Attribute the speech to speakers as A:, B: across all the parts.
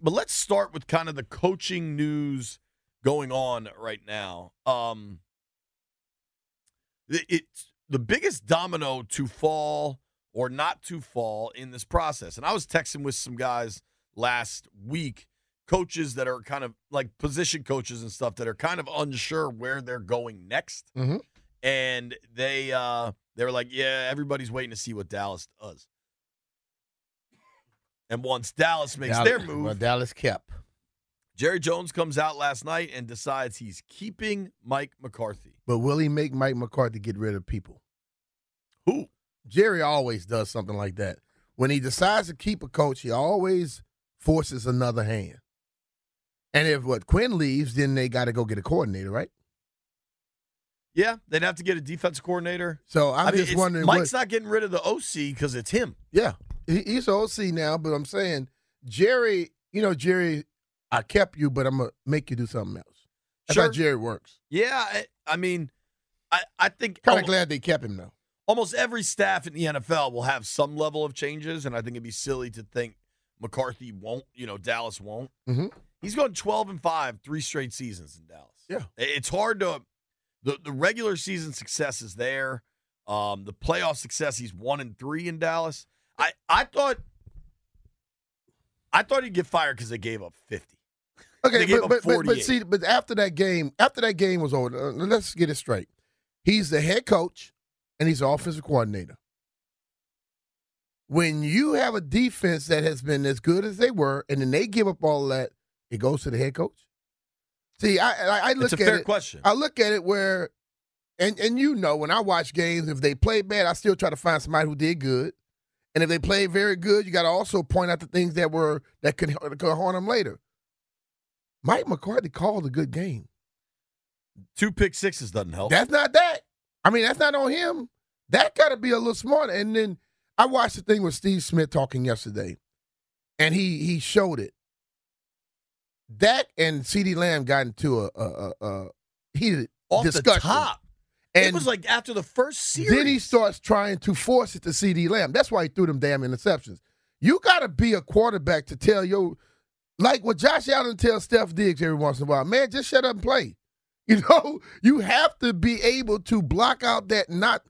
A: But let's start with kind of the coaching news going on right now. Um, it's the biggest domino to fall or not to fall in this process. And I was texting with some guys last week, coaches that are kind of like position coaches and stuff that are kind of unsure where they're going next.
B: Mhm.
A: And they uh they were like, Yeah, everybody's waiting to see what Dallas does. And once Dallas makes
B: Dallas-
A: their move,
B: Well, Dallas kept.
A: Jerry Jones comes out last night and decides he's keeping Mike McCarthy.
B: But will he make Mike McCarthy get rid of people?
A: Who?
B: Jerry always does something like that. When he decides to keep a coach, he always forces another hand. And if what Quinn leaves, then they got to go get a coordinator, right?
A: Yeah, they'd have to get a defense coordinator.
B: So I'm
A: I mean,
B: just wondering.
A: Mike's
B: what,
A: not getting rid of the OC because it's him.
B: yeah, he, he's the OC now, but I'm saying Jerry. You know, Jerry, I kept you, but I'm gonna make you do something else. That's
A: Sure.
B: how Jerry works.
A: Yeah, I, I mean, I, I think
B: Kind of glad they kept him though.
A: almost every staff in the NFL will have some level of changes, and I think it'd be silly to think McCarthy won't. You know, Dallas won't.
B: Mhm.
A: He's going 12 and five, three straight seasons in Dallas.
B: Yeah.
A: it's hard to. the The regular season success is there. Um, the playoff success, he's one and three in Dallas. I I thought. I thought he'd get fired because they gave up 50.
B: Okay, but, but, but, but see, but after that game, after that game was over, uh, let's get it straight. He's the head coach and he's the offensive coordinator. When you have a defense that has been as good as they were, and then they give up all that, it goes to the head coach. See, I I, I look
A: It's a
B: at
A: fair
B: it.
A: question.
B: I look at it where, and and you know, when I watch games, if they play bad, I still try to find somebody who did good, and if they play very good, you got to also point out the things that were that could could harm them later. Mike McCarthy called a good game.
A: Two pick sixes doesn't help.
B: That's not that. I mean, that's not on him. That got to be a little smarter. And then I watched the thing with Steve Smith talking yesterday, and he he showed it. Dak and CeeDee Lamb got into a, a, a, a heated
A: Off
B: discussion.
A: the top.
B: And
A: it was like after the first series.
B: then he starts trying to force it to CeeDee Lamb. That's why he threw them damn interceptions. You got to be a quarterback to tell your, like what Josh Allen tells Steph Diggs every once in a while, man, just shut up and play. You know, you have to be able to block out that not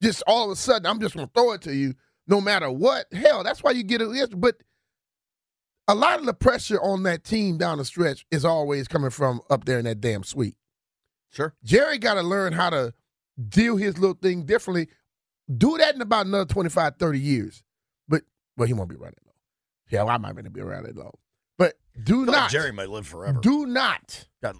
B: just all of a sudden, I'm just going to throw it to you no matter what. Hell, that's why you get it. But a lot of the pressure on that team down the stretch is always coming from up there in that damn suite.
A: Sure.
B: Jerry got to learn how to deal his little thing differently. Do that in about another 25, 30 years. But, well, he won't be around that long. Yeah, well, I might not be around that long. But do
A: like
B: not.
A: Jerry might live forever.
B: Do not.
A: Got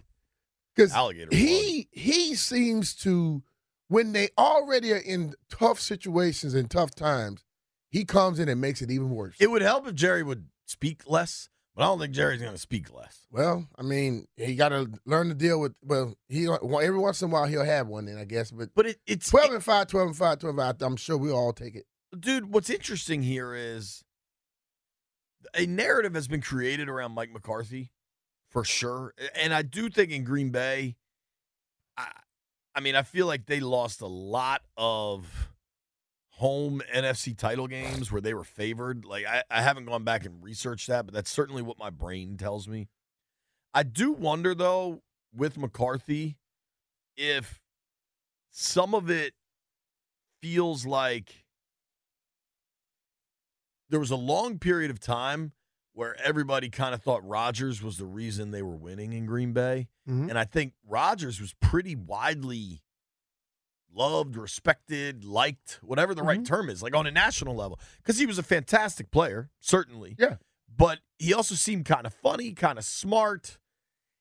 B: Because
A: alligator.
B: he he seems to when they already are in tough situations and tough times, he comes in and makes it even worse.
A: It would help if Jerry would speak less, but I don't think Jerry's going to speak less.
B: well, I mean, he got to learn to deal with. Well, he every once in a while he'll have one, then I guess. But
A: But it, it's
B: 12 and 5, 12 and 5, 12 and 5, I'm sure we'll all take it.
A: dude, what's interesting here is a narrative has been created around Mike McCarthy for sure. And I do think in Green Bay, I, I mean, I feel like they lost a lot of home NFC title games where they were favored. Like, I, I haven't gone back and researched that, but that's certainly what my brain tells me. I do wonder, though, with McCarthy, if some of it feels like there was a long period of time where everybody kind of thought Rodgers was the reason they were winning in Green Bay.
B: Mhm.
A: And I think Rodgers was pretty widely loved, respected, liked, whatever the right mm-hmm. term is, like on a national level, because he was a fantastic player, certainly.
B: Yeah.
A: But he also seemed kind of funny, kind of smart.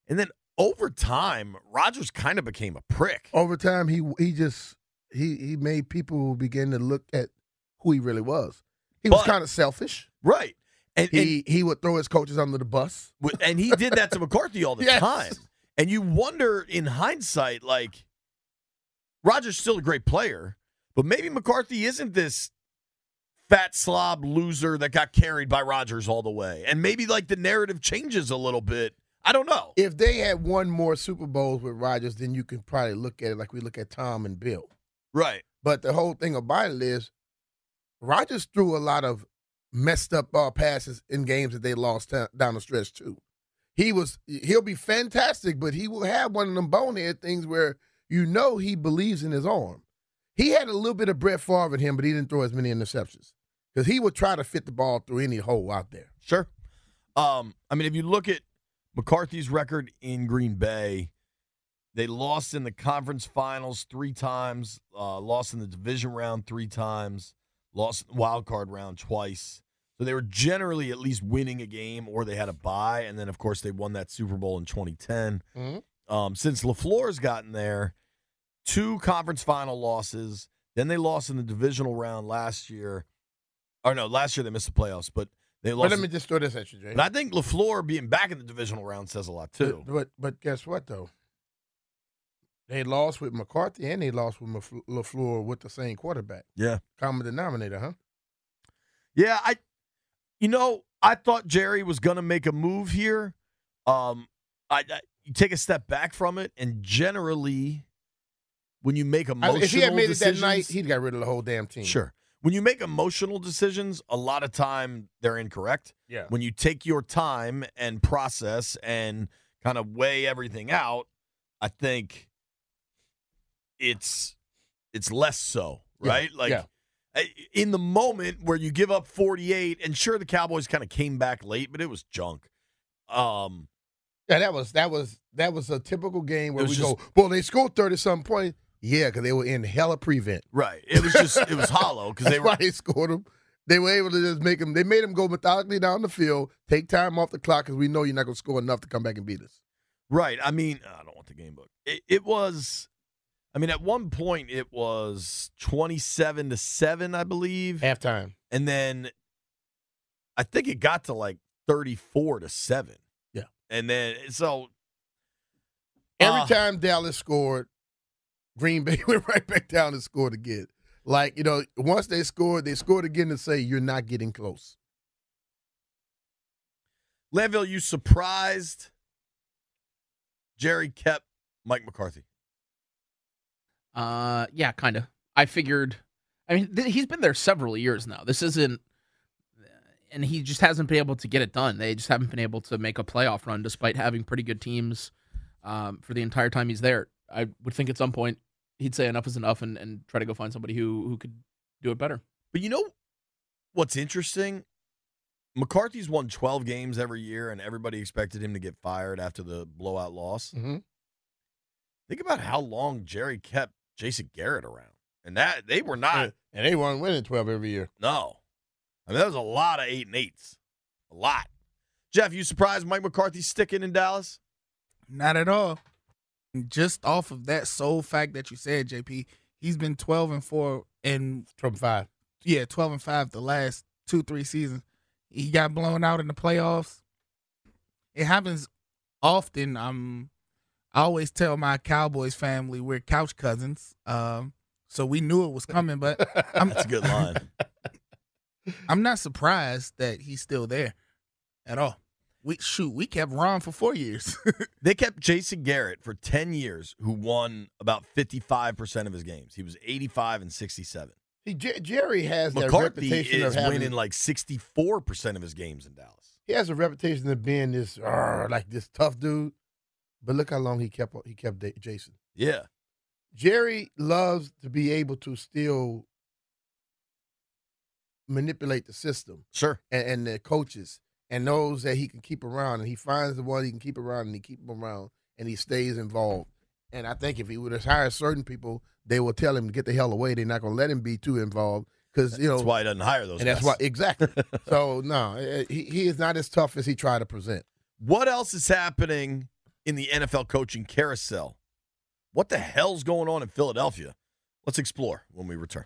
A: And then over time, Rodgers kind of became a prick.
B: Over time, he he just he he made people begin to look at who he really was. He was kind of selfish.
A: Right. And,
B: He he would throw his coaches under the bus.
A: and and he did that to McCarthy all the
B: Yes.
A: time. And you wonder in hindsight, like Rodgers still a great player, but maybe McCarthy isn't this fat slob loser that got carried by Rodgers all the way. And maybe like the narrative changes a little bit. I don't know.
B: If they had won more Super Bowls with Rodgers, then you can probably look at it like we look at Tom and Bill.
A: Right.
B: But the whole thing about it is, Rodgers threw a lot of messed up uh, passes in games that they lost down the stretch too. He was he'll be fantastic, but he will have one of them bonehead things where you know he believes in his arm. He had a little bit of Brett Favre in him, but he didn't throw as many interceptions because he would try to fit the ball through any hole out there.
A: Sure. Um, I mean, if you look at McCarthy's record in Green Bay, they lost in the conference finals three times, uh, lost in the division round three times, lost wild card round twice. So they were generally at least winning a game, or they had a bye, and then of course they won that Super Bowl in 2010.
B: Mhm.
A: Um, since LaFleur's gotten there, two conference final losses. Then they lost in the divisional round last year. Or no, last year they missed the playoffs, but they lost.
B: But let me just throw this at you, Jay.
A: But I think LaFleur being back in the divisional round says a lot too.
B: But, but but guess what though? They lost with McCarthy and they lost with Lafleur with the same quarterback.
A: Yeah,
B: Common denominator, huh?
A: yeah. I, you know, I thought Jerry was going to make a move here. Um, I, I you take a step back from it, and generally, when you make
B: I
A: emotional
B: mean, if he had made it that
A: decisions,
B: night, he'd got rid of the whole damn team.
A: sure. When you make emotional decisions, a lot of time they're incorrect.
B: Yeah.
A: When you take your time and process and kind of weigh everything out, I think it's it's less so,
B: Yeah,
A: right? Like
B: yeah.
A: In the moment where you give up 48 and sure the Cowboys kind of came back late, but it was junk. Um
B: Yeah, that was that was that was a typical game where we
A: was
B: go, well, they scored thirty some points. Yeah, because they were in hella prevent.
A: right. It was just it was hollow
B: That's
A: they were
B: they scored them. They were able to just make them. They made them go methodically down the field, take time off the clock because we know you're not going to score enough to come back and beat us.
A: Right. I mean, I don't want the game book. It, it was. I mean, at one point it was twenty-seven to seven, I believe,
B: Halftime.
A: and then I think it got to like thirty-four to seven.
B: Yeah.
A: And then so
B: Every
A: uh,
B: time Dallas scored, Green Bay went right back down and scored again. Like, you know, once they scored, they scored again to say you're not getting close.
A: Landville, you surprised Jerry kept Mike McCarthy.
C: Uh, yeah, kind of. I figured. I mean, th- he's been there several years now. This isn't, and he just hasn't been able to get it done. They just haven't been able to make a playoff run, despite having pretty good teams um, for the entire time he's there. I would think at some point he'd say enough is enough and, and try to go find somebody who who could do it better.
A: But you know what's interesting? McCarthy's won 12 games every year, and everybody expected him to get fired after the blowout loss.
B: Mm-hmm.
A: Think about how long Jerry kept Jason Garrett around. And that they were not
B: And, and they weren't winning 12 every year.
A: no. I mean, that was a lot of eight and eights. A lot. Jeff, you surprised Mike McCarthy sticking in Dallas?
D: Not at all. Just off of that sole fact that you said, JP, he's been 12 and 4 and
B: From five.
D: yeah, 12 and 5 the last 2-3 seasons. He got blown out in the playoffs. It happens often. Um I always tell my Cowboys family we're couch cousins. Um so we knew it was coming, but I'm
A: That's a good line.
D: I'm not surprised that he's still there at all. We shoot, we kept Ron for 4 years.
A: they kept Jason Garrett for 10 years, who won about 55% of his games. He was 85 and 67.
B: See, Jer- Jerry has that
A: McCarthy
B: reputation
A: is
B: of having,
A: winning like 64% of his games in Dallas.
B: he has a reputation of being this, "Arr," like this tough dude. But look how long he kept he kept Jason.
A: Yeah.
B: Jerry loves to be able to still manipulate the system
A: Sure.
B: and, and the coaches and knows that he can keep around and he finds the one he can keep around and he keep him around and he stays involved. And I think if he would have hired certain people, they will tell him to get the hell away. They're not going to let him be too involved because you know
A: That's why he doesn't hire those
B: and that's why exactly. so no, eh, he he is not as tough as he tried to present.
A: What else is happening in the NFL coaching carousel? What the hell's going on in Philadelphia? Let's explore when we return.